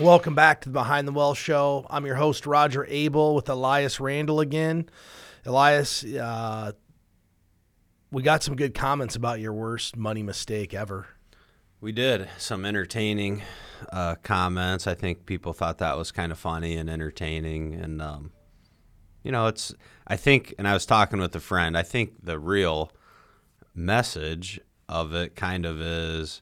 Welcome back to the Behind the Wealth show. I'm your host, Roger Abel, with Elias Randel again. Elias, uh, we got some good comments about your worst money mistake ever. We did some entertaining uh, comments. I think people thought that was kind of funny and entertaining. And, um, you know, it's, I think, and I was talking with a friend, I think the real message of it kind of is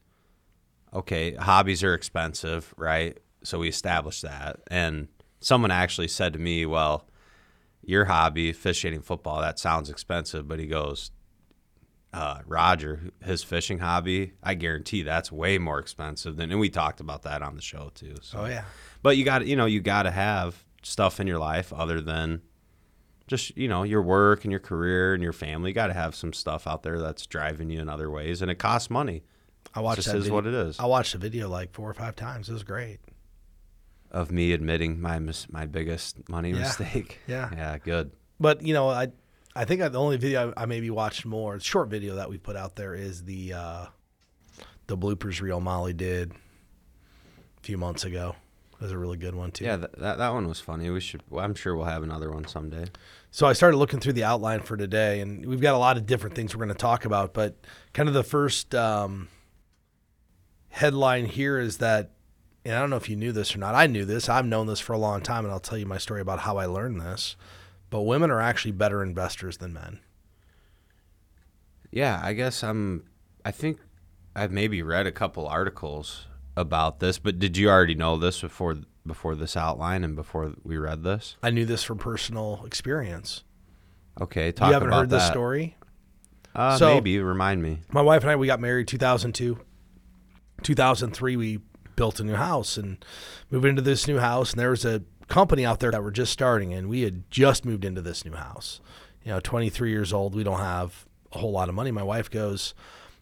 okay, hobbies are expensive, right? So we established that. And someone actually said to me, well, your hobby, officiating football, that sounds expensive. But he goes, uh, Roger, his fishing hobby, I guarantee that's way more expensive than, and we talked about that on the show too. So. Oh, yeah. But you got, you know, you got to have stuff in your life other than just, you know, your work and your career and your family. You got to have some stuff out there that's driving you in other ways, and it costs money. I watched that is video. what it is. I watched the video like four or five times. It was great. Of me admitting my mis- my biggest money Yeah. mistake. Yeah. Yeah, good. But you know, I I think the only video I, I maybe watched more, short video that we put out there is the uh, the bloopers reel Molly did a few months ago. It was a really good one too. Yeah, that, that that one was funny. We should. well, I'm sure we'll have another one someday. So I started looking through the outline for today, and we've got a lot of different things we're going to talk about. But kind of the first um, headline here is that, and I don't know if you knew this or not. I knew this. I've known this for a long time, and I'll tell you my story about how I learned this. But women are actually better investors than men. Yeah, I guess I'm. I think I've maybe read a couple articles about this, but did you already know this before before this outline and before we read this? I knew this from personal experience. Okay, talk you haven't about heard this story? Uh, So- maybe remind me. My wife and I, we got married 2002. 2003, we built a new house and moved into this new house. And there was a company out there that were just starting, and we had just moved into this new house. You know, 23 years old. We don't have a whole lot of money. My wife goes,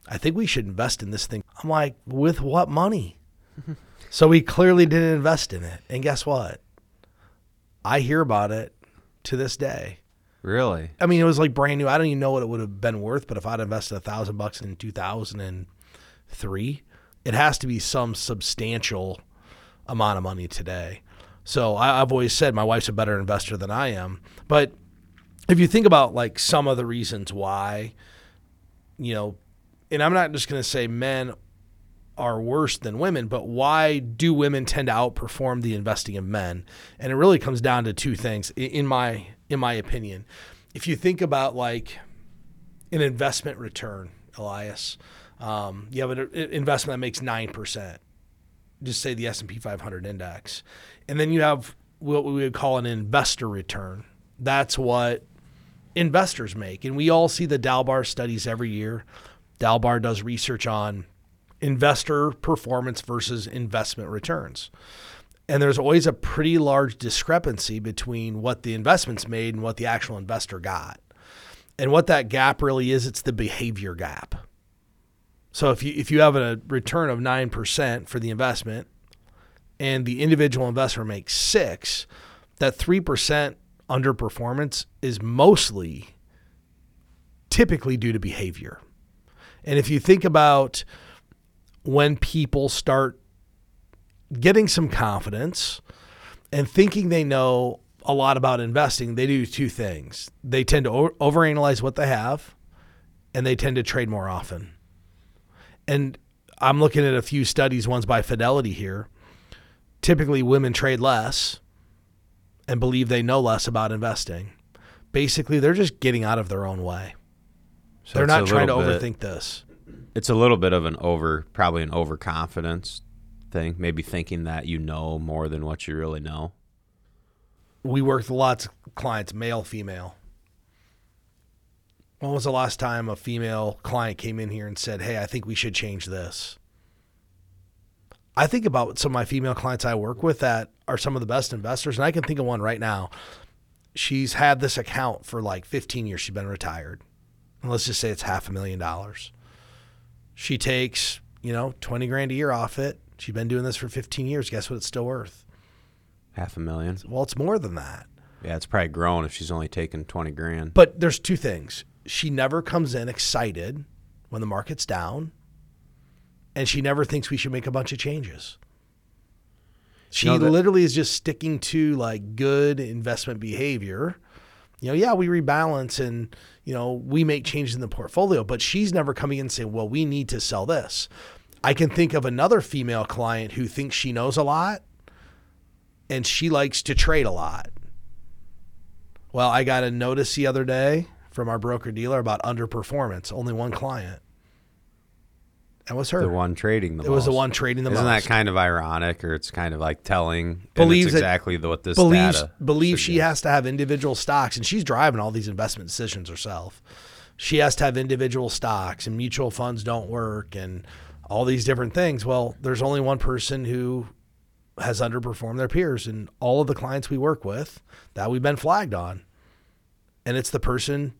I think we should invest in this thing. I'm like, with what money? so we clearly didn't invest in it. And guess what? I hear about it to this day. Really? I mean, it was like brand new. I don't even know what it would have been worth, but if I'd invested a thousand bucks in 2003, it has to be some substantial amount of money today. So I, I've always said my wife's a better investor than I am. But if you think about like some of the reasons why, you know, and I'm not just going to say men are worse than women, but why do women tend to outperform the investing of men? And it really comes down to two things, in my in my opinion. If you think about like an investment return, Elias, um, you have an investment that makes nine percent. Just say the S and P 500 index, and then you have what we would call an investor return. That's what investors make, and we all see the Dalbar studies every year. Dalbar does research on investor performance versus investment returns. And there's always a pretty large discrepancy between what the investment's made and what the actual investor got. And what that gap really is, it's the behavior gap. So if you if you have a return of 9% for the investment and the individual investor makes 6, that 3% underperformance is mostly typically due to behavior. And if you think about when people start getting some confidence and thinking they know a lot about investing, they do two things. They tend to over- overanalyze what they have and they tend to trade more often. And I'm looking at a few studies, one's by Fidelity here. Typically, women trade less and believe they know less about investing. Basically, they're just getting out of their own way. So they're not trying to bit- overthink this. It's a little bit of an over, probably an overconfidence thing. Maybe thinking that you know more than what you really know. we work with lots of clients, male, female. When was the last time a female client came in here and said, Hey, I think we should change this? I think about some of my female clients I work with that are some of the best investors, and I can think of one right now. She's had this account for like 15 years. She's been retired. And let's just say it's half a million dollars. She takes, you know, 20 grand a year off it. She's been doing this for 15 years. Guess what it's still worth? Half a million. Well, it's more than that. Yeah, it's probably grown if she's only taking twenty grand. But there's two things. She never comes in excited when the market's down, and she never thinks we should make a bunch of changes. She No, that- literally is just sticking to like good investment behavior. You know, yeah, we rebalance and you know we make changes in the portfolio, but she's never coming in and saying, "Well, we need to sell this." I can think of another female client who thinks she knows a lot, and she likes to trade a lot. Well, I got a notice the other day from our broker dealer about underperformance. Only one client. That was her. The one trading the it was the one trading the Isn't most. that kind of ironic, or it's kind of like telling? Believes that- exactly what this believes data believes she has to have individual stocks, and she's driving all these investment decisions herself. She has to have individual stocks, and mutual funds don't work, and all these different things. Well, there's only one person who has underperformed their peers, and all of the clients we work with that we've been flagged on, and it's the person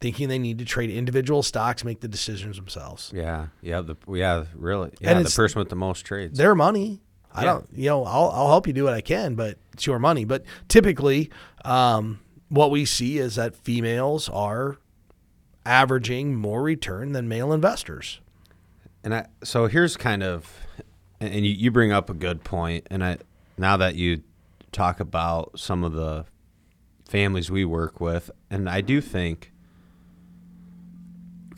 thinking they need to trade individual stocks, make the decisions themselves. Yeah, yeah, the yeah, really, yeah, And the person with the most trades. their money. I Yeah. don't, you know, I'll, I'll help you do what I can, but it's your money. But typically, um, what we see is that females are averaging more return than male investors. And I so here's kind of, and and you, you bring up a good point, and I now that you talk about some of the families we work with, and I do think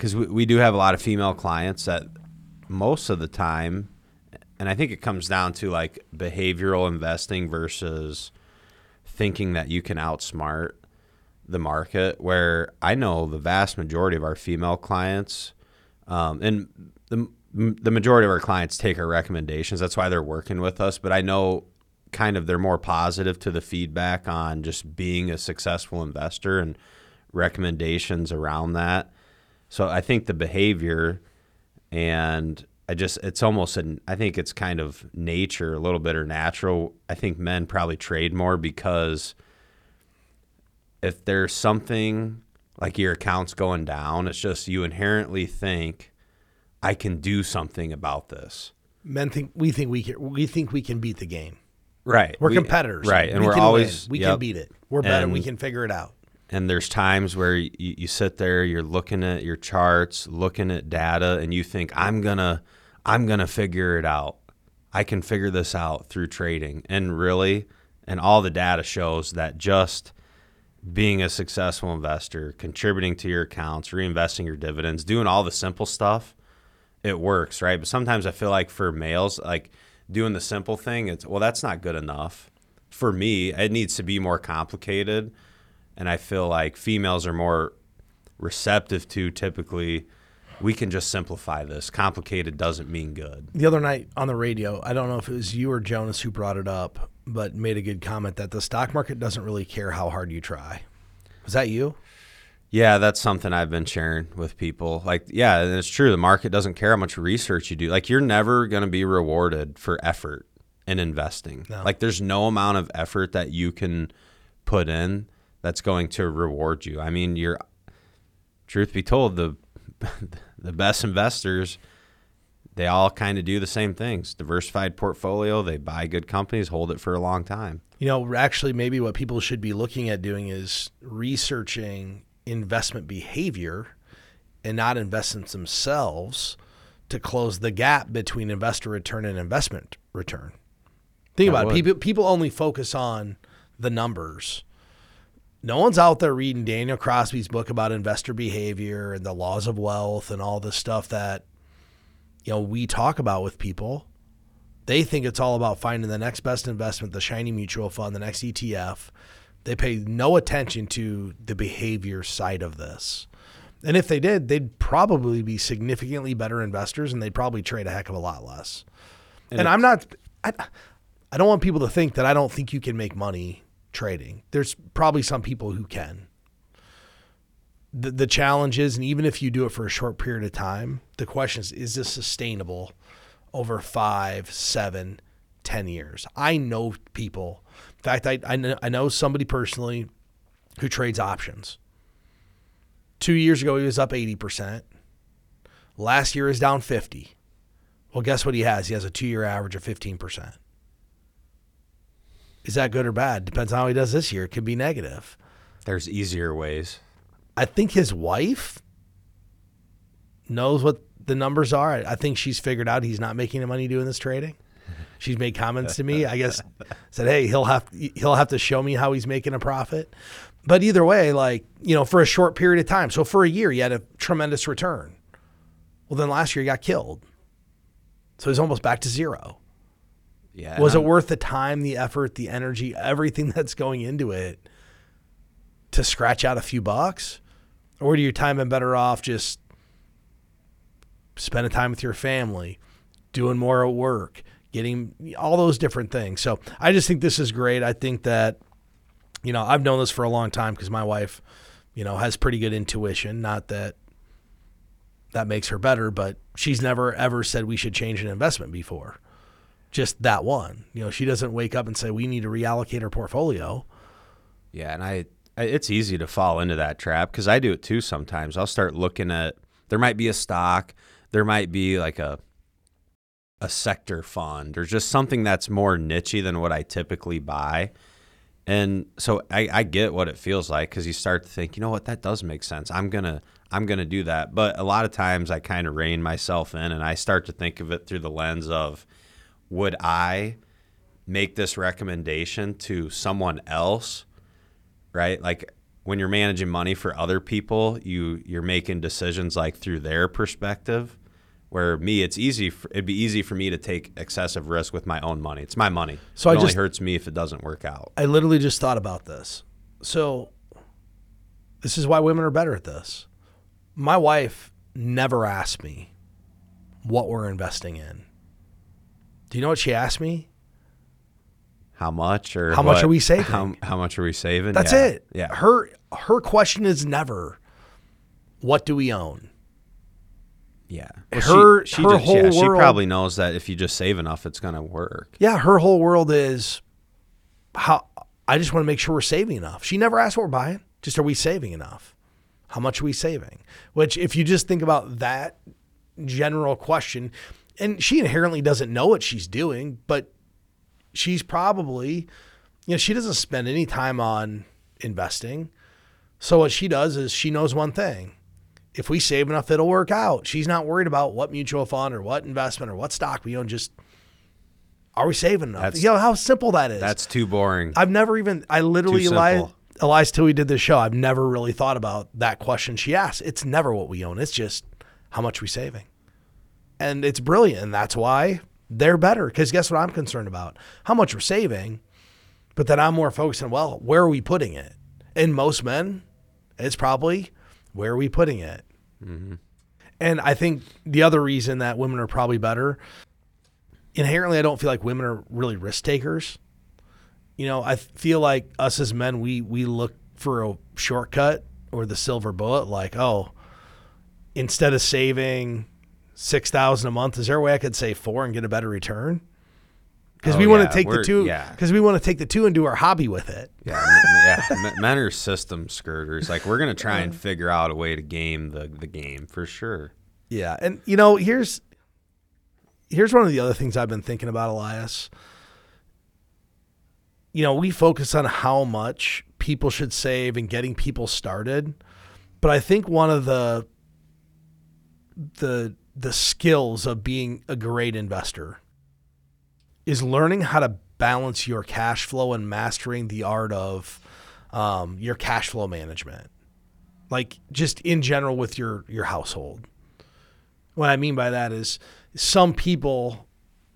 because we, we do have a lot of female clients that most of the time, and I think it comes down to like behavioral investing versus thinking that you can outsmart the market. Where I know the vast majority of our female clients, um, and the the majority of our clients take our recommendations. That's why they're working with us. But I know kind of they're more positive to the feedback on just being a successful investor and recommendations around that. So I think the behavior and I just it's almost an I think it's kind of nature a little bit or natural. I think men probably trade more because if there's something like your account's going down, it's just you inherently think I can do something about this. Men think we think we can we think we can beat the game. Right. We're We- competitors, Right. And we we're can always win. we yep. can beat it. We're better. And we can figure it out. And there's times where you, you sit there, you're looking at your charts, looking at data, and you think, I'm gonna, I'm gonna figure it out. I can figure this out through trading. And really, and all the data shows that just being a successful investor, contributing to your accounts, reinvesting your dividends, doing all the simple stuff, it works, right? But sometimes I feel like for males, like doing the simple thing, it's well, that's not good enough. For me, it needs to be more complicated. And I feel like females are more receptive to typically we can just simplify this. Complicated doesn't mean good. the other night on the radio, I don't know if it was you or Jonas who brought it up, but made a good comment that the stock market doesn't really care how hard you try. Was that you? Yeah, that's something I've been sharing with people. Like, yeah, and it's true. The market doesn't care how much research you do. Like, you're never going to be rewarded for effort in investing. No. Like, there's no amount of effort that you can put in that's going to reward you. I mean, you're, truth be told, the the best investors, they all kind of do the same things. Diversified portfolio. They buy good companies, hold it for a long time. You know, actually, maybe what people should be looking at doing is researching investment behavior and not investments themselves to close the gap between investor return and investment return. Think I about would. it. People, people only focus on the numbers. No one's out there reading Daniel Crosby's book about investor behavior and the laws of wealth and all this stuff that you know we talk about with people. They think it's all about finding the next best investment, the shiny mutual fund, the next ETF. They pay no attention to the behavior side of this. And if they did, they'd probably be significantly better investors and they'd probably trade a heck of a lot less. And, I'm not I, I don't want people to think that I don't think you can make money trading. There's probably some people who can. The the challenge is, and even if you do it for a short period of time, the question is, is this sustainable over five, seven, ten years? I know people. In fact, I I know, I know somebody personally who trades options. Two years ago, he was up eighty percent. Last year is down fifty. Well, guess what he has? He has a two-year average of fifteen percent. Is that good or bad? Depends on how he does this year. It could be negative. There's easier ways. I think his wife knows what the numbers are. I think she's figured out he's not making any money doing this trading. she's made comments to me. I guess said, "Hey, he'll have he'll have to show me how he's making a profit." But either way, like you know, for a short period of time. So for a year, he had a tremendous return. Well, then last year he got killed. So he's almost back to zero. Yeah. Was it worth the time, the effort, the energy, everything that's going into it to scratch out a few bucks? Or would your time been better off just spending time with your family, doing more at work, getting all those different things? So I just think this is great. I think that, you know, I've known this for a long time because my wife, you know, has pretty good intuition. Not that that makes her better, but she's never ever said we should change an investment before just that one. You know, she doesn't wake up and say we need to reallocate our portfolio. Yeah, and I, I it's easy to fall into that trap because I do it too sometimes. I'll start looking at there might be a stock, there might be like a a sector fund or just something that's more nichey than what I typically buy. And so I, I get what it feels like because you start to think, you know what, that does make sense. I'm gonna I'm gonna do that. But a lot of times I kind of rein myself in and I start to think of it through the lens of would I make this recommendation to someone else right? Like when you're managing money for other people, you you're making decisions like through their perspective. Where me, it's easy. For, it'd be easy for me to take excessive risk with my own money. It's my money. So it I only just- hurts me if it doesn't work out. I literally just thought about this. So this is why women are better at this. My wife never asked me what we're investing in. Do you know what she asked me? How much or How much are we saving? How, how much are we saving? That's Yeah. it. Yeah. Her her question is never what do we own? Yeah. Her- she, she, her just- yeah, whole she probably knows that if you just save enough, it's gonna work. Yeah, her whole world is how I just want to make sure we're saving enough. She never asked what we're buying. Just are we saving enough? How much are we saving? Which, if you just think about that general question, and she inherently doesn't know what she's doing, but she's probably, you know, she doesn't spend any time on investing. So what she does is she knows one thing. If we save enough, it'll work out. She's not worried about what mutual fund or what investment or what stock we own. Just are we saving enough? That's- you know how simple that is. That's too boring. I've never even. I literally, simple. Elias, till we did this show, I've never really thought about that question she asked. It's never what we own. It's just how much we saving, and it's brilliant. And that's why they're better. Because guess what I'm concerned about? How much we're saving, but then I'm more focused on well, where are we putting it? And most men, it's probably where are we putting it. Mm-hmm. And I think the other reason that women are probably better, inherently, I don't feel like women are really risk takers. You know, I feel like us as men, we we look for a shortcut or the silver bullet. Like, oh, instead of saving six thousand a month, is there a way I could save four and get a better return? Because Oh, we want yeah, to take the two. yeah. Because we want to take the two and do our hobby with it. Yeah, yeah. Men are system skirters. Like we're gonna try and figure out a way to game the the game for sure. Yeah, and you know, here's here's one of the other things I've been thinking about, Elias. You know, we focus on how much people should save and getting people started, but I think one of the the the skills of being a great investor is learning how to balance your cash flow and mastering the art of um, your cash flow management, like just in general with your your household. What I mean by that is some people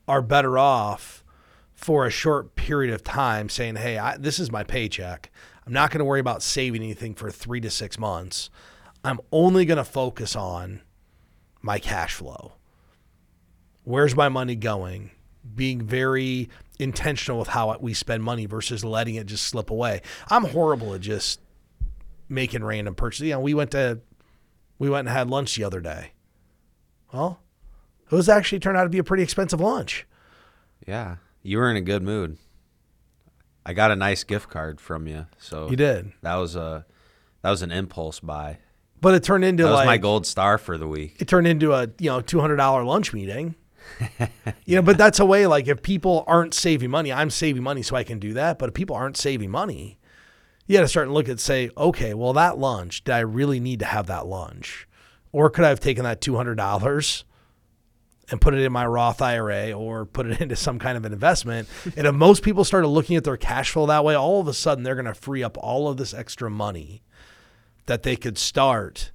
are better off for a short period of time saying, hey, I, this is my paycheck. I'm not going to worry about saving anything for three to six months. I'm only going to focus on my cash flow. Where's my money going? Being very intentional with how we spend money versus letting it just slip away. I'm horrible at just making random purchases. You know, we went to we went and had lunch the other day. Well, it was actually turned out to be a pretty expensive lunch. Yeah, you were in a good mood. I got a nice gift card from you, so You did, that was a that was an impulse buy. But it turned into That was like my gold star for the week. it turned into a you know two hundred dollar lunch meeting. you know, but that's a way like if people aren't saving money, I'm saving money so I can do that. But if people aren't saving money, you got to start and look at say, okay, well that lunch, did I really need to have that lunch, or could I have taken that two hundred dollars and put it in my Roth IRA or put it into some kind of an investment. and if most people started looking at their cash flow that way, all of a sudden they're going to free up all of this extra money that they could start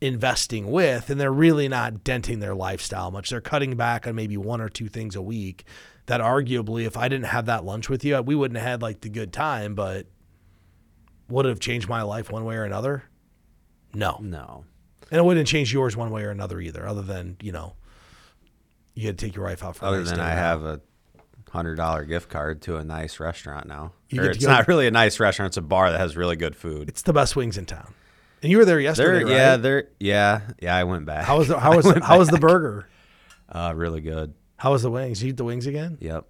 investing with and they're really not denting their lifestyle much. They're cutting back on maybe one or two things a week that arguably if I didn't have that lunch with you, we wouldn't have had like the good time, but would it have changed my life one way or another? No. No. And it wouldn't change yours one way or another either, other than, you know, you had to take your wife out for a Other than I out. have a hundred dollar gift card to a nice restaurant now. Or it's go- not really a nice restaurant; it's a bar that has really good food. It's the best wings in town. And you were there yesterday, They're right? yeah, they're yeah, yeah. I went back. How was the, how was how was the burger? uh, really good? How was the wings? You eat the wings again? Yep.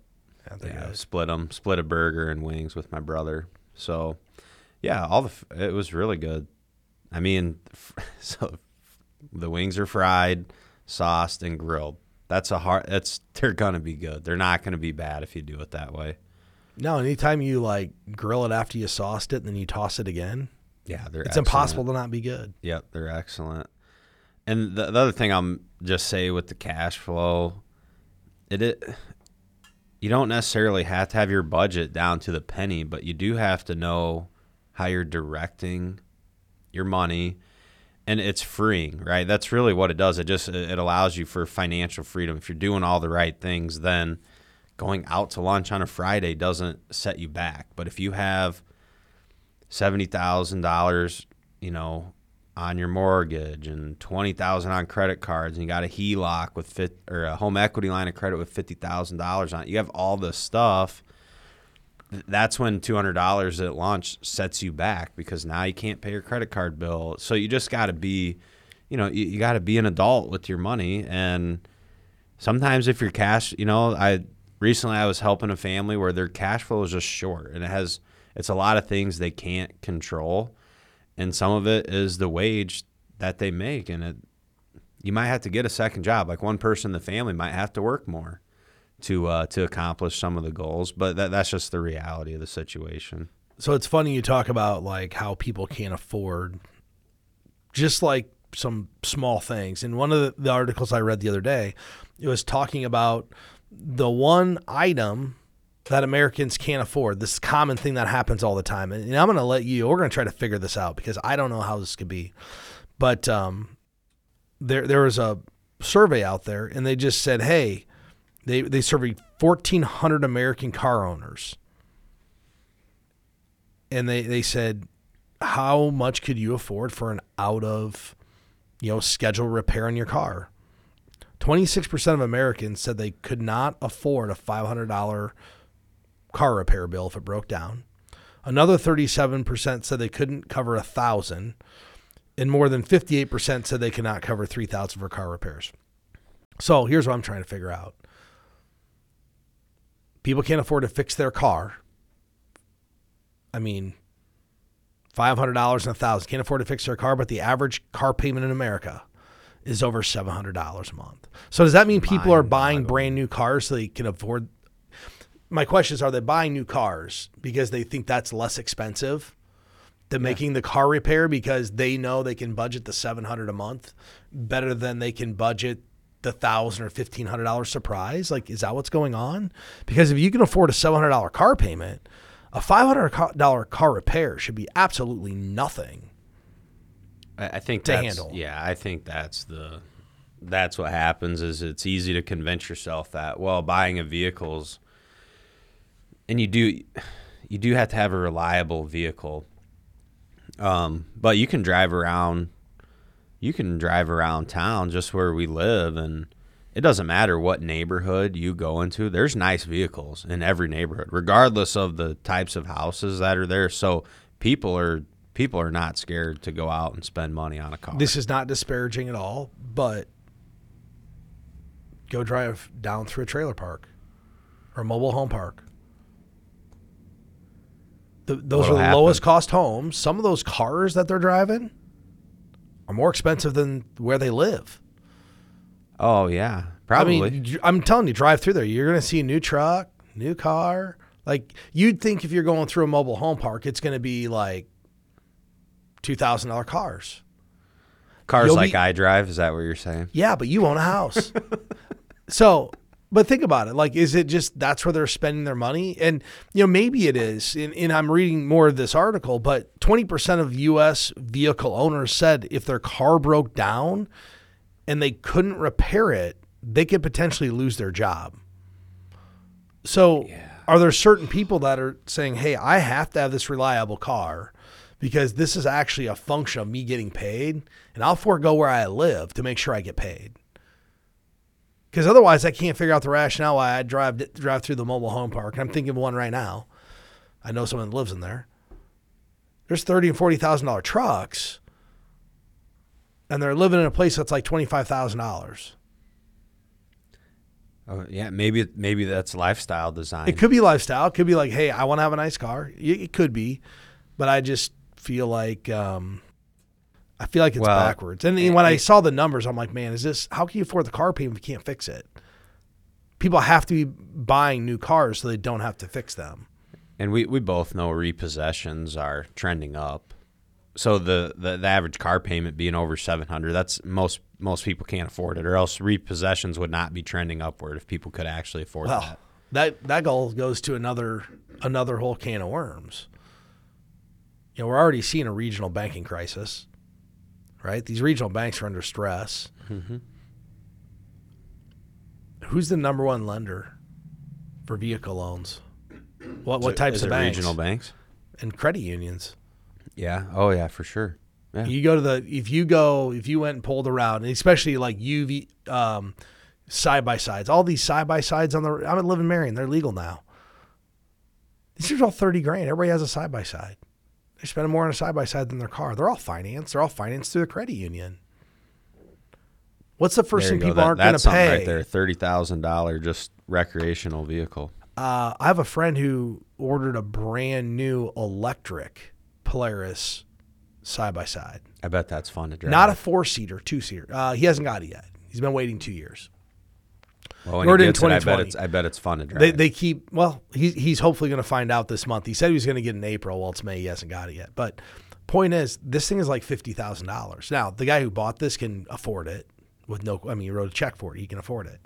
Yeah, Yeah, split them, split a burger and wings with my brother. So, yeah, all the it was really good. I mean, so the wings are fried, sauced, and grilled. That's a hard. That's they're gonna be good. They're not gonna be bad if you do it that way. No, anytime you like grill it after you sauced it and then you toss it again, Yeah, they're. it's excellent. impossible to not be good. Yep, they're excellent. And the, the other thing I'm just say with the cash flow, it, it you don't necessarily have to have your budget down to the penny, but you do have to know how you're directing your money and it's freeing, right? That's really what it does. It just it allows you for financial freedom. If you're doing all the right things, then going out to lunch on a Friday doesn't set you back. But if you have seventy thousand dollars, you know, on your mortgage and twenty thousand on credit cards, and you got a HELOC with fit or a home equity line of credit with fifty thousand dollars on it. You have all this stuff. Th- That's when two hundred dollars at lunch sets you back because now you can't pay your credit card bill. So you just got to be, you know, you, you got to be an adult with your money. And sometimes if your cash, you know, I recently I was helping a family where their cash flow is just short, and it has it's a lot of things they can't control and some of it is the wage that they make and it you might have to get a second job like one person in the family might have to work more to uh, to accomplish some of the goals but that, that's just the reality of the situation So it's funny you talk about like how people can't afford just like some small things. And one of the, articles I read the other day, it was talking about the one item that Americans can't afford. This common thing that happens all the time. And, I'm going to let you. We're going to try to figure this out because I don't know how this could be. But um, there there was a survey out there, and they just said, hey, they they surveyed 1,400 American car owners and they, they said, how much could you afford for an out of, you know, schedule repair on your car? 26% of Americans said they could not afford a $500 car repair bill if it broke down. Another 37% said they couldn't cover a thousand, and more than 58% said they could not cover 3,000 for car repairs. So here's what I'm trying to figure out. People can't afford to fix their car. I mean, five hundred dollars and a thousand can't afford to fix their car, but the average car payment in America is over seven hundred dollars a month. So does that mean people are buying brand new cars so they can afford? My question is: Are they buying new cars because they think that's less expensive than making the car repair because they know they can budget the seven hundred a month better than they can budget the thousand or fifteen hundred dollar surprise? Like, is that what's going on? Because if you can afford a seven hundred dollar car payment, a five hundred dollar car repair should be absolutely nothing. I, I think To that's, handle. yeah i think that's the that's what happens is it's easy to convince yourself that well buying a vehicle's and you do you do have to have a reliable vehicle um, but you can drive around you can drive around town just where we live and it doesn't matter what neighborhood you go into there's nice vehicles in every neighborhood regardless of the types of houses that are there so people are people are not scared to go out and spend money on a car This is not disparaging at all, but go drive down through a trailer park or a mobile home park. The, those What'll are the happen? lowest cost homes. Some of those cars that they're driving are more expensive than where they live. oh yeah probably I mean, I'm telling you, drive through there. You're going to see a new truck, new car. Like you'd think if you're going through a mobile home park, it's going to be like two thousand dollar cars. Cars You'll like be- I drive. Is that what you're saying? Yeah, but you own a house. so, but think about it. Like, is it just that's where they're spending their money? And, you know, maybe it is. And, and I'm reading more of this article, but 20% of U.S. vehicle owners said if their car broke down and they couldn't repair it, they could potentially lose their job. So, are there certain people that are saying, hey, I have to have this reliable car? Because this is actually a function of me getting paid, and I'll forego where I live to make sure I get paid. Because otherwise, I can't figure out the rationale why I drive drive through the mobile home park. I'm thinking of one right now. I know someone that lives in there. There's thirty and forty thousand dollar trucks, and they're living in a place that's like twenty five thousand dollars. Oh, yeah. Maybe maybe that's lifestyle design. It could be lifestyle. It could be like, hey, I want to have a nice car. It could be, but I just feel like um, I feel like it's Well, backwards. And then when I saw the numbers, I'm like, man, is this? How can you afford the car payment if you can't fix it? People have to be buying new cars so they don't have to fix them. And we, we both know repossessions are trending up. So the, the, the average car payment being over seven hundred, that's most most people can't afford it, or else repossessions would not be trending upward if people could actually afford Well, that. that that goal goes to another another whole can of worms. You know, we're already seeing a regional banking crisis, right? These regional banks are under stress. Who's the number one lender for vehicle loans? What what types of banks? Regional banks. and credit unions. Yeah. Oh yeah, for sure. Yeah. You go to the if you go if you went and pulled around, and especially like UV um, side by sides, all these side by sides on the I'm at Live in Marion, they're legal now. These are all thirty grand. Everybody has a side by side. They're spending more on a side by side than their car. They're all financed. They're all financed through the credit union. What's the first thing go. people That- aren't going to pay? right there. Thirty thousand dollar just recreational vehicle. Uh, I have a friend who ordered a brand new electric Polaris side by side. I bet that's fun to drive. Not a four seater, two seater. Uh, he hasn't got it yet. He's been waiting two years. Well, when in gets it, I bet 2020. it's I bet it's fun to drive. They, they keep well. He's he's hopefully going to find out this month. He said he was going to get it in April. Well, it's May. He hasn't got it yet. But point is, this thing is like fifty thousand dollars. Now, the guy who bought this can afford it with no. I mean, he wrote a check for it. He can afford it.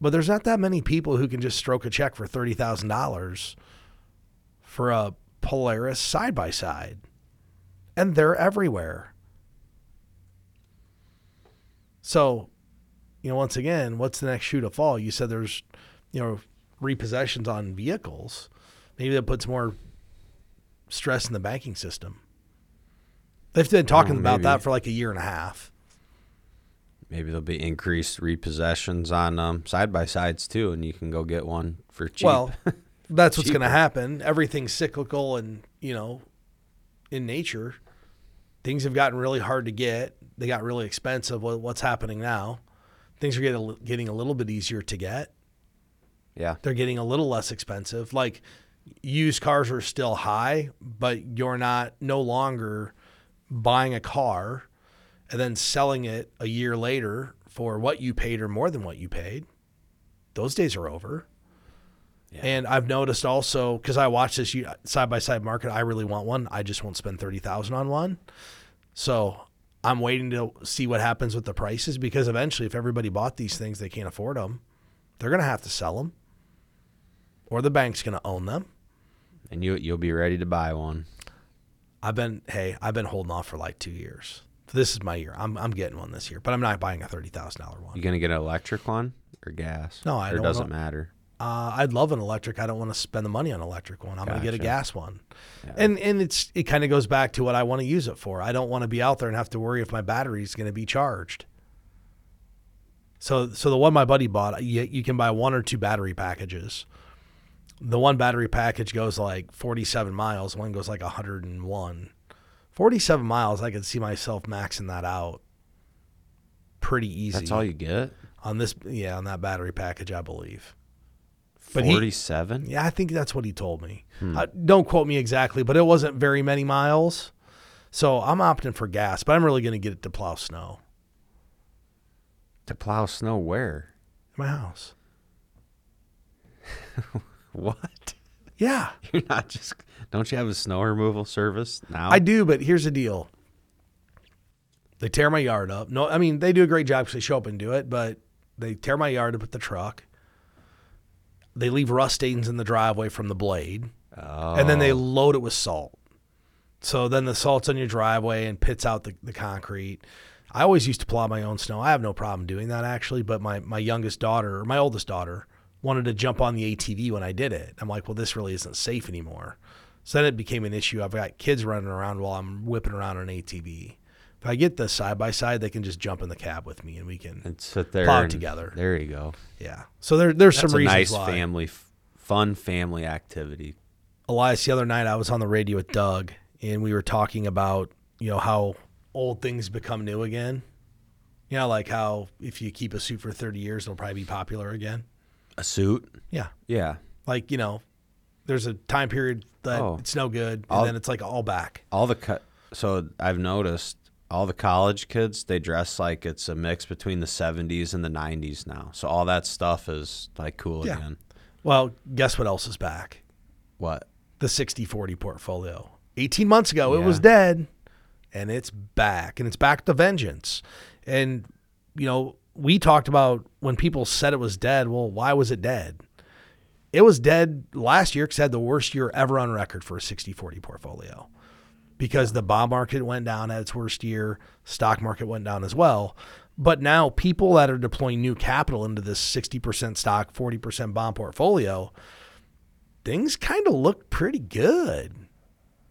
But there's not that many people who can just stroke a check for thirty thousand dollars for a Polaris side by side, and they're everywhere. So, you know, once again, what's the next shoe to fall? You said there's, you know, repossessions on vehicles. Maybe that puts more stress in the banking system. They've been talking Oh, about that for like a year and a half. Maybe there'll be increased repossessions on um, side by sides too, and you can go get one for cheap. Well, that's what's going to happen. Everything's cyclical and, you know, in nature, things have gotten really hard to get. They got really expensive. What's happening now? Things are getting, getting a little bit easier to get. yeah, they're getting a little less expensive. Like used cars are still high, but you're not no longer buying a car and then selling it a year later for what you paid or more than what you paid. Those days are over. Yeah. And I've noticed also because I watch this side by side market, I really want one. I just won't spend thirty thousand on one. So I'm waiting to see what happens with the prices because eventually, if everybody bought these things, they can't afford them. They're going to have to sell them, or the bank's going to own them. and you you'll be ready to buy one. I've been hey, I've been holding off for like two years. This is my year. I'm I'm getting one this year, but I'm not buying a thirty thousand dollar one. You gonna get an electric one or gas? No, I or don't It doesn't matter. Uh, I'd love an electric. I don't want to spend the money on an electric one. I'm going to get a gas one, Yeah. and and it's it kind of goes back to what I want to use it for. I don't want to be out there and have to worry if my battery is going to be charged. So so the one my buddy bought, you, you can buy one or two battery packages. The one battery package goes like 47 miles. One goes like 101. 47 miles. I could see myself maxing that out pretty easy That's all you get. on this. Yeah, on that battery package, I believe. But he- Forty-seven. Yeah, I think that's what he told me. Hmm. Uh, don't quote me exactly, but it wasn't very many miles. So I'm opting for gas, but I'm really going to get it to plow snow To plow snow where? my house. What? Yeah, You're not just. Don't you have a snow removal service now? I do, but here's the deal. They tear my yard up. No, I mean they do a great job because they show up and do it, but they tear my yard up with the truck. They leave rust stains in the driveway from the blade, Oh. and then they oh. load it with salt. So then the salt's on your driveway and pits out the, the concrete. I always used to plow my own snow. I have no problem doing that actually, but my, my youngest daughter, or my oldest daughter, wanted to jump on the ATV when I did it. I'm like, well, this really isn't safe anymore. So then it became an issue. I've got kids running around while I'm whipping around on an ATV. If I get the side by side, they can just jump in the cab with me and we can, and sit there and- together. There you go. yeah. So there, there's That's some a reasons nice why. family, fun family activity. Elias, the other night I was on the radio with Doug and we were talking about, you know, how old things become new again. You know, like how if you keep a suit for 30 years, it'll probably be popular again. A suit. Yeah. Yeah. Like, you know, there's a time period that Oh. it's no good and I'll- then it's like all back. All the cut. So I've noticed all the college kids they dress like it's a mix between the 70s and the 90s now. So all that stuff is like cool Yeah. again. Well, guess what else is back? What? The 60 40 portfolio. 18 months ago, it was dead and it's back and it's back to vengeance. And, you know, we talked about when people said it was dead. Well, why was it dead? It was dead last year because it had the worst year ever on record for a 60 40 portfolio because the bond market went down at its worst year, stock market went down as well. But now people that are deploying new capital into this 60% stock, 40% bond portfolio, things kind of look pretty good.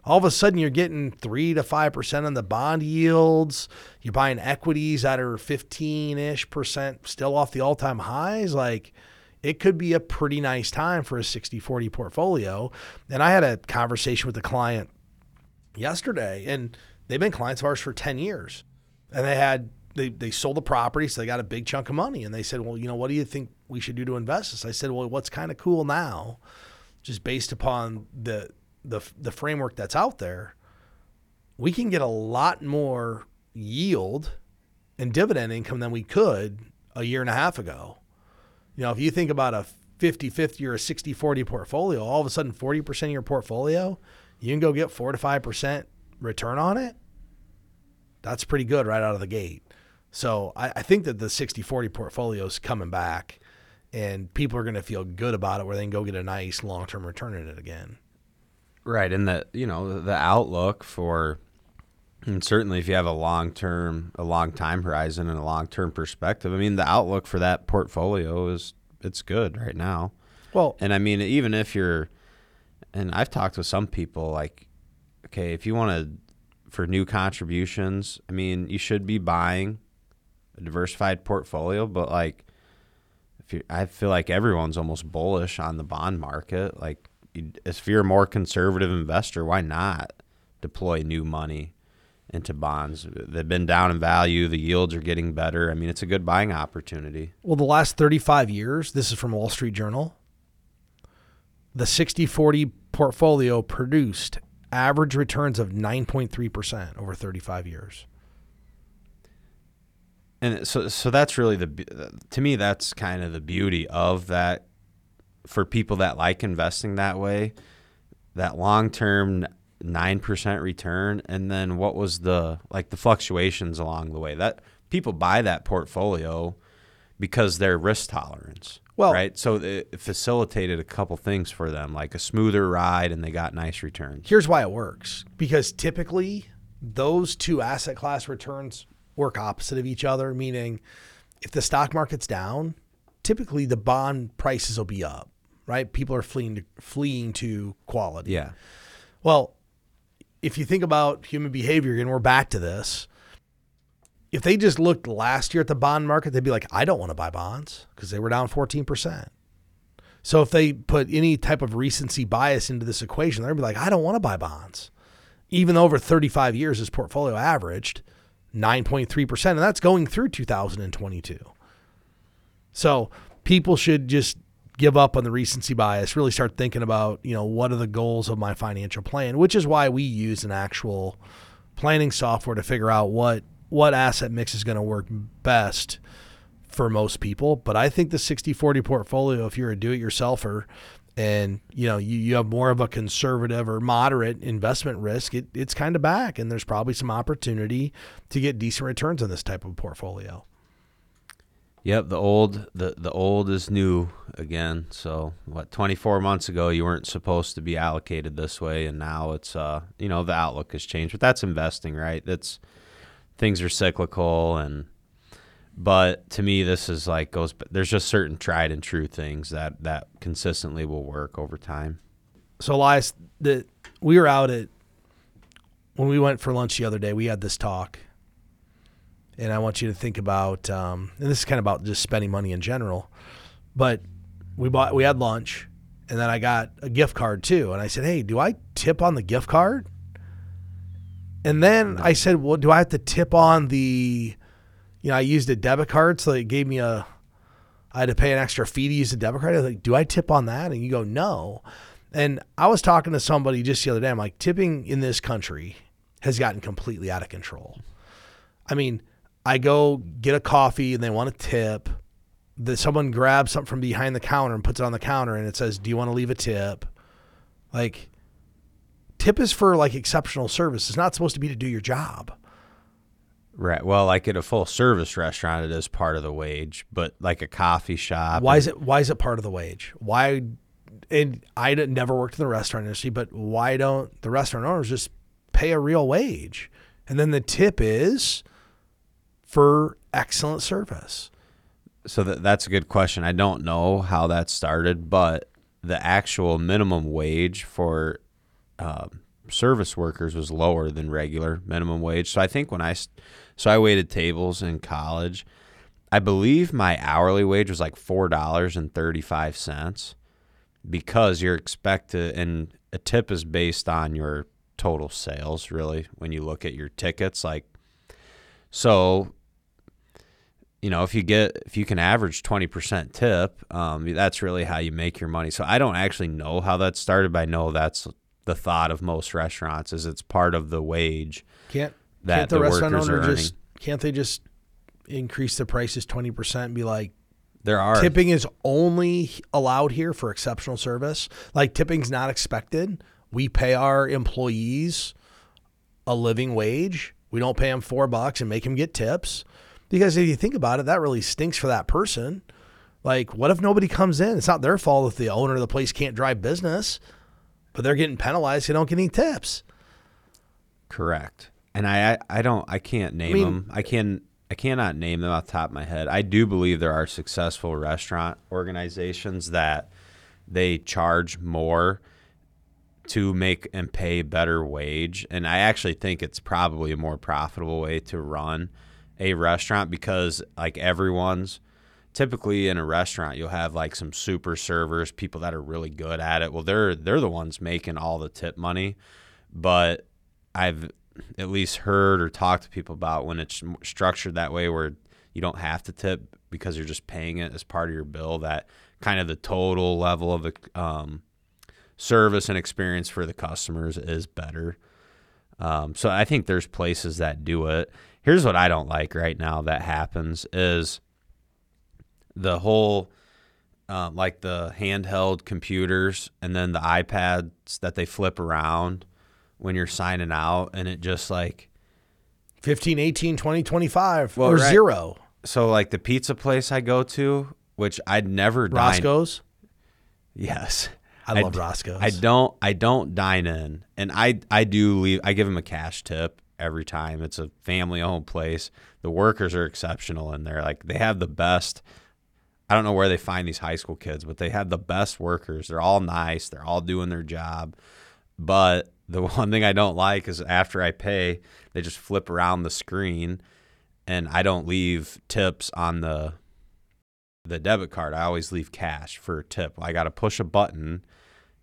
All of a sudden, you're getting three to five percent on the bond yields. You're buying equities that are fifteen ish percent, still off the all time highs. Like, it could be a pretty nice time for a 60 40 portfolio. And I had a conversation with a client yesterday, and they've been clients of ours for 10 years. And they had, they, they sold the property, so they got a big chunk of money. And they said, Well, you know, what do you think we should do to invest this? I said, Well, what's kind of cool now, just based upon the, the, the framework that's out there, we can get a lot more yield and dividend income than we could a year and a half ago. You know, if you think about a 50 50 or a 60 40 portfolio, all of a sudden 40% of your portfolio, you can go get 4 to 5% return on it. That's pretty good right out of the gate. So I, I think that the 60 40 portfolio is coming back and people are going to feel good about it where they can go get a nice long term return in it again. Right, and the you know the outlook for, and certainly if you have a long term, a long time horizon and a long term perspective, I mean the outlook for that portfolio is it's good right now. Well, And I mean even if you're, and I've talked with some people like, okay, if you want to, for new contributions, I mean you should be buying a diversified portfolio, but like, if you, I feel like everyone's almost bullish on the bond market, like you, if you're a more conservative investor, why not deploy new money into bonds? They've been down in value. The yields are getting better. I mean, it's a good buying opportunity. Well, the last 35 years, this is from Wall Street Journal, the 60 40 portfolio produced average returns of 9.3% over 35 years. And so, so that's really the to me that's kind of the beauty of that for people that like investing that way, that long term nine percent return, and then what was the like the fluctuations along the way that people buy that portfolio because their risk tolerance. Well- right, so it facilitated a couple things for them, like a smoother ride, and they got nice returns. Here's why it works because typically those two asset class returns work opposite of each other, meaning if the stock market's down, typically the bond prices will be up, right? People are fleeing to, fleeing to quality. Yeah, Well, if you think about human behavior, and we're back to this, if they just looked last year at the bond market, they'd be like, I don't want to buy bonds because they were down 14%. So if they put any type of recency bias into this equation, they'd be like, I don't want to buy bonds. Even over 35 years, this portfolio averaged 9.3%, and that's going through 2022. So people should just give up on the recency bias, really start thinking about, you know, what are the goals of my financial plan, which is why we use an actual planning software to figure out what what asset mix is going to work best for most people. But I think the 60-40 portfolio, if you're a do-it-yourselfer and you know you, you have more of a conservative or moderate investment risk, it, it's kind of back, and there's probably some opportunity to get decent returns on this type of portfolio. Yep, the old the the old is new again. So what 24 months ago you weren't supposed to be allocated this way and now it's uh you know the outlook has changed. But that's investing, right? That's things are cyclical and but to me this is like goes there's just certain tried and true things that that consistently will work over time. So Elias, the we were out at when we went for lunch the other day, we had this talk and I want you to think about, um, and this is kind of about just spending money in general. But we bought, we had lunch, and then I got a gift card too, and I said, "Hey, do I tip on the gift card?" And then I said, "Well, do I have to tip on the?" You know, I used a debit card, so it gave me a. I had to pay an extra fee to use a debit card. I was like, "Do I tip on that?" And you go, "No." And I was talking to somebody just the other day. I'm like, tipping in this country has gotten completely out of control. I mean, I go get a coffee and they want a tip. That someone grabs something from behind the counter and puts it on the counter and it says, "Do you want to leave a tip?" Like tip is for like exceptional service. It's not supposed to be to do your job. Right. Well, like at a full service restaurant, it is part of the wage, but like a coffee shop. Why is it? Why is it part of the wage? Why? And I never worked in the restaurant industry, but why don't the restaurant owners just pay a real wage? And then the tip is for excellent service? So that, that's a good question. I don't know how that started, but the actual minimum wage for uh, service workers was lower than regular minimum wage. So I think when I so I waited tables in college, I believe my hourly wage was like four dollars and thirty five cents because you're expected and a tip is based on your total sales really when you look at your tickets like so you know, if you get if you can average twenty percent tip, um, that's really how you make your money. So I don't actually know how that started, but I know that's the thought of most restaurants is it's part of the wage. Can't that can't the, the restaurant owner just can't they just increase the prices twenty percent and be like there are tipping is only allowed here for exceptional service. Like tipping's not expected. We pay our employees a living wage. We don't pay them four bucks and make them get tips. Because if you think about it, that really stinks for that person. Like, what if nobody comes in? It's not their fault if the owner of the place can't drive business, but they're getting penalized. They don't get any tips. Correct. And I, I, I don't, I can't name I mean, them. I can, I cannot name them off the top of my head. I do believe there are successful restaurant organizations that they charge more to make and pay better wage. And I actually think it's probably a more profitable way to run a restaurant because like everyone's typically in a restaurant you'll have like some super servers, people that are really good at it. Well, they're they're the ones making all the tip money, but I've at least heard or talked to people about when it's structured that way where you don't have to tip because you're just paying it as part of your bill that kind of the total level of um, service and experience for the customers is better. Um, so I think there's places that do it. Here's what I don't like right now that happens is the whole uh, like the handheld computers and then the iPads that they flip around when you're signing out and it just like 15, 18, 20, 25 well, or right. zero. So like the pizza place I go to, which I'd never Roscoe's. Dine. Yes. I love I, Roscoe's. I don't I don't dine in. And I I do leave I give them a cash tip every time. It's a family owned place. The workers are exceptional and they're like they have the best I don't know where they find these high school kids, but they have the best workers. They're all nice, they're all doing their job. But the one thing I don't like is after I pay, they just flip around the screen and I don't leave tips on the the debit card. I always leave cash for a tip. I got to push a button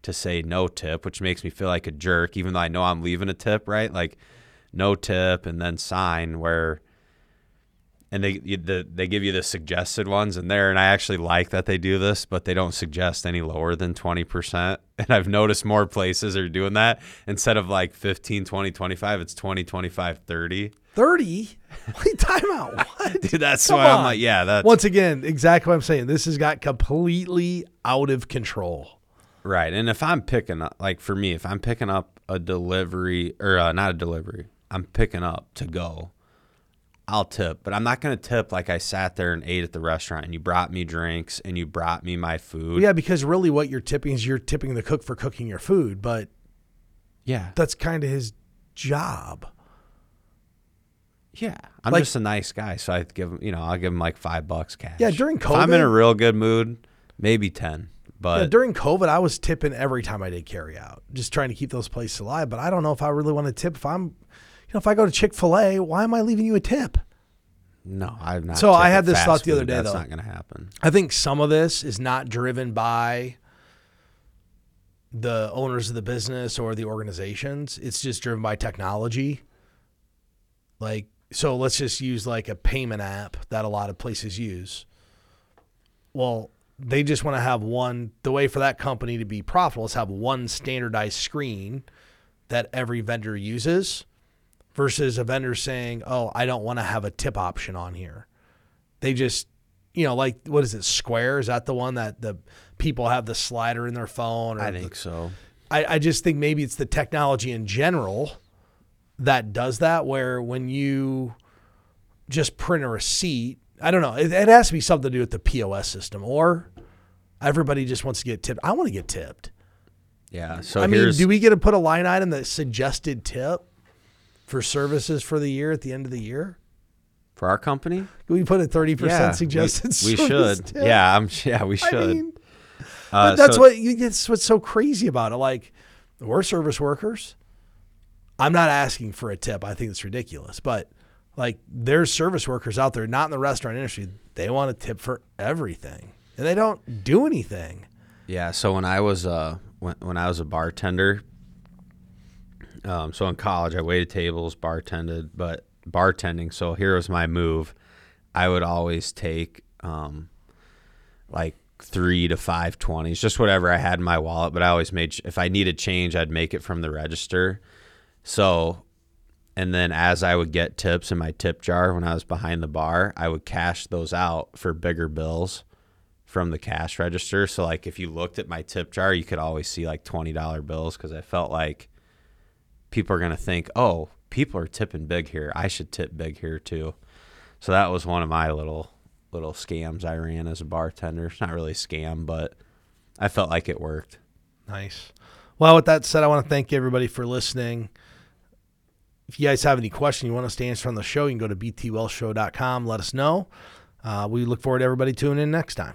to say no tip, which makes me feel like a jerk even though I know I'm leaving a tip, right? Like no tip, and then sign where and they the, they give you the suggested ones in there and i actually like that they do this but they don't suggest any lower than 20% and i've noticed more places are doing that. Instead of like 15 20 25 it's 20 25 30 30 wait time out what? Dude that's Come why on. i'm like yeah that's once again exactly what i'm saying this has got completely out of control. Right. And if I'm picking up, like for me, if I'm picking up a delivery or uh, not a delivery, I'm picking up to go, I'll tip. But I'm not going to tip like I sat there and ate at the restaurant and you brought me drinks and you brought me my food. Yeah, because really what you're tipping is you're tipping the cook for cooking your food, but Yeah. that's kind of his job. Yeah. I'm Like- just a nice guy. So I give him, you know, I'll give him like five bucks cash. Yeah, during If I'm in a real good mood, maybe 10. But Yeah, during COVID, I was tipping every time I did carry out, just trying to keep those places alive. But I don't know if I really want to tip. If I'm, know, if I go to Chick Fil A, why am I leaving you a tip? no, I'm not. So I had this thought the other day, That's though. not going to happen. I think some of this is not driven by the owners of the business or the organizations. It's just driven by technology. Like, so let's just use like a payment app that a lot of places use. Well, they just want to have one, the way for that company to be profitable is have one standardized screen that every vendor uses versus a vendor saying, oh, I don't want to have a tip option on here they just you know like what is it square is that the one that the people have the slider in their phone or I the- think so. I, I just think maybe it's the technology in general that does that where when you just print a receipt i don't know it, it has to be something to do with the pos system or everybody just wants to get tipped i want to get tipped Yeah. So i mean do we get to put a line item that suggested tip for services for the year at the end of the year for our company. Can we put a 30% yeah, suggested we, we should. tip? Yeah, I'm. Yeah, we should. I mean, Uh, but that's so- what you that's what's so crazy about it. Like we're service workers. I'm not asking for a tip. I think it's ridiculous. But like there's service workers out there, not in the restaurant industry. They want a tip for everything. And they don't do anything. Yeah. So when I was uh when when I was a bartender, um, so in college I waited tables, bartended, but bartending. So here was my move. I would always take um like three to five twenties, just whatever I had in my wallet. But I always made if I needed change, I'd make it from the register. So, and then as I would get tips in my tip jar when I was behind the bar, I would cash those out for bigger bills from the cash register. So, like if you looked at my tip jar, you could always see like twenty dollar bills because I felt like people are gonna think, oh, people are tipping big here. I should tip big here too. So that was one of my little little scams I ran as a bartender. It's not really a scam, but I felt like it worked. Nice. Well, with that said, I want to thank everybody for listening. If you guys have any questions you want us to answer on the show, you can go to btwealthshow.com. Let us know. Uh, we look forward to everybody tuning in next time.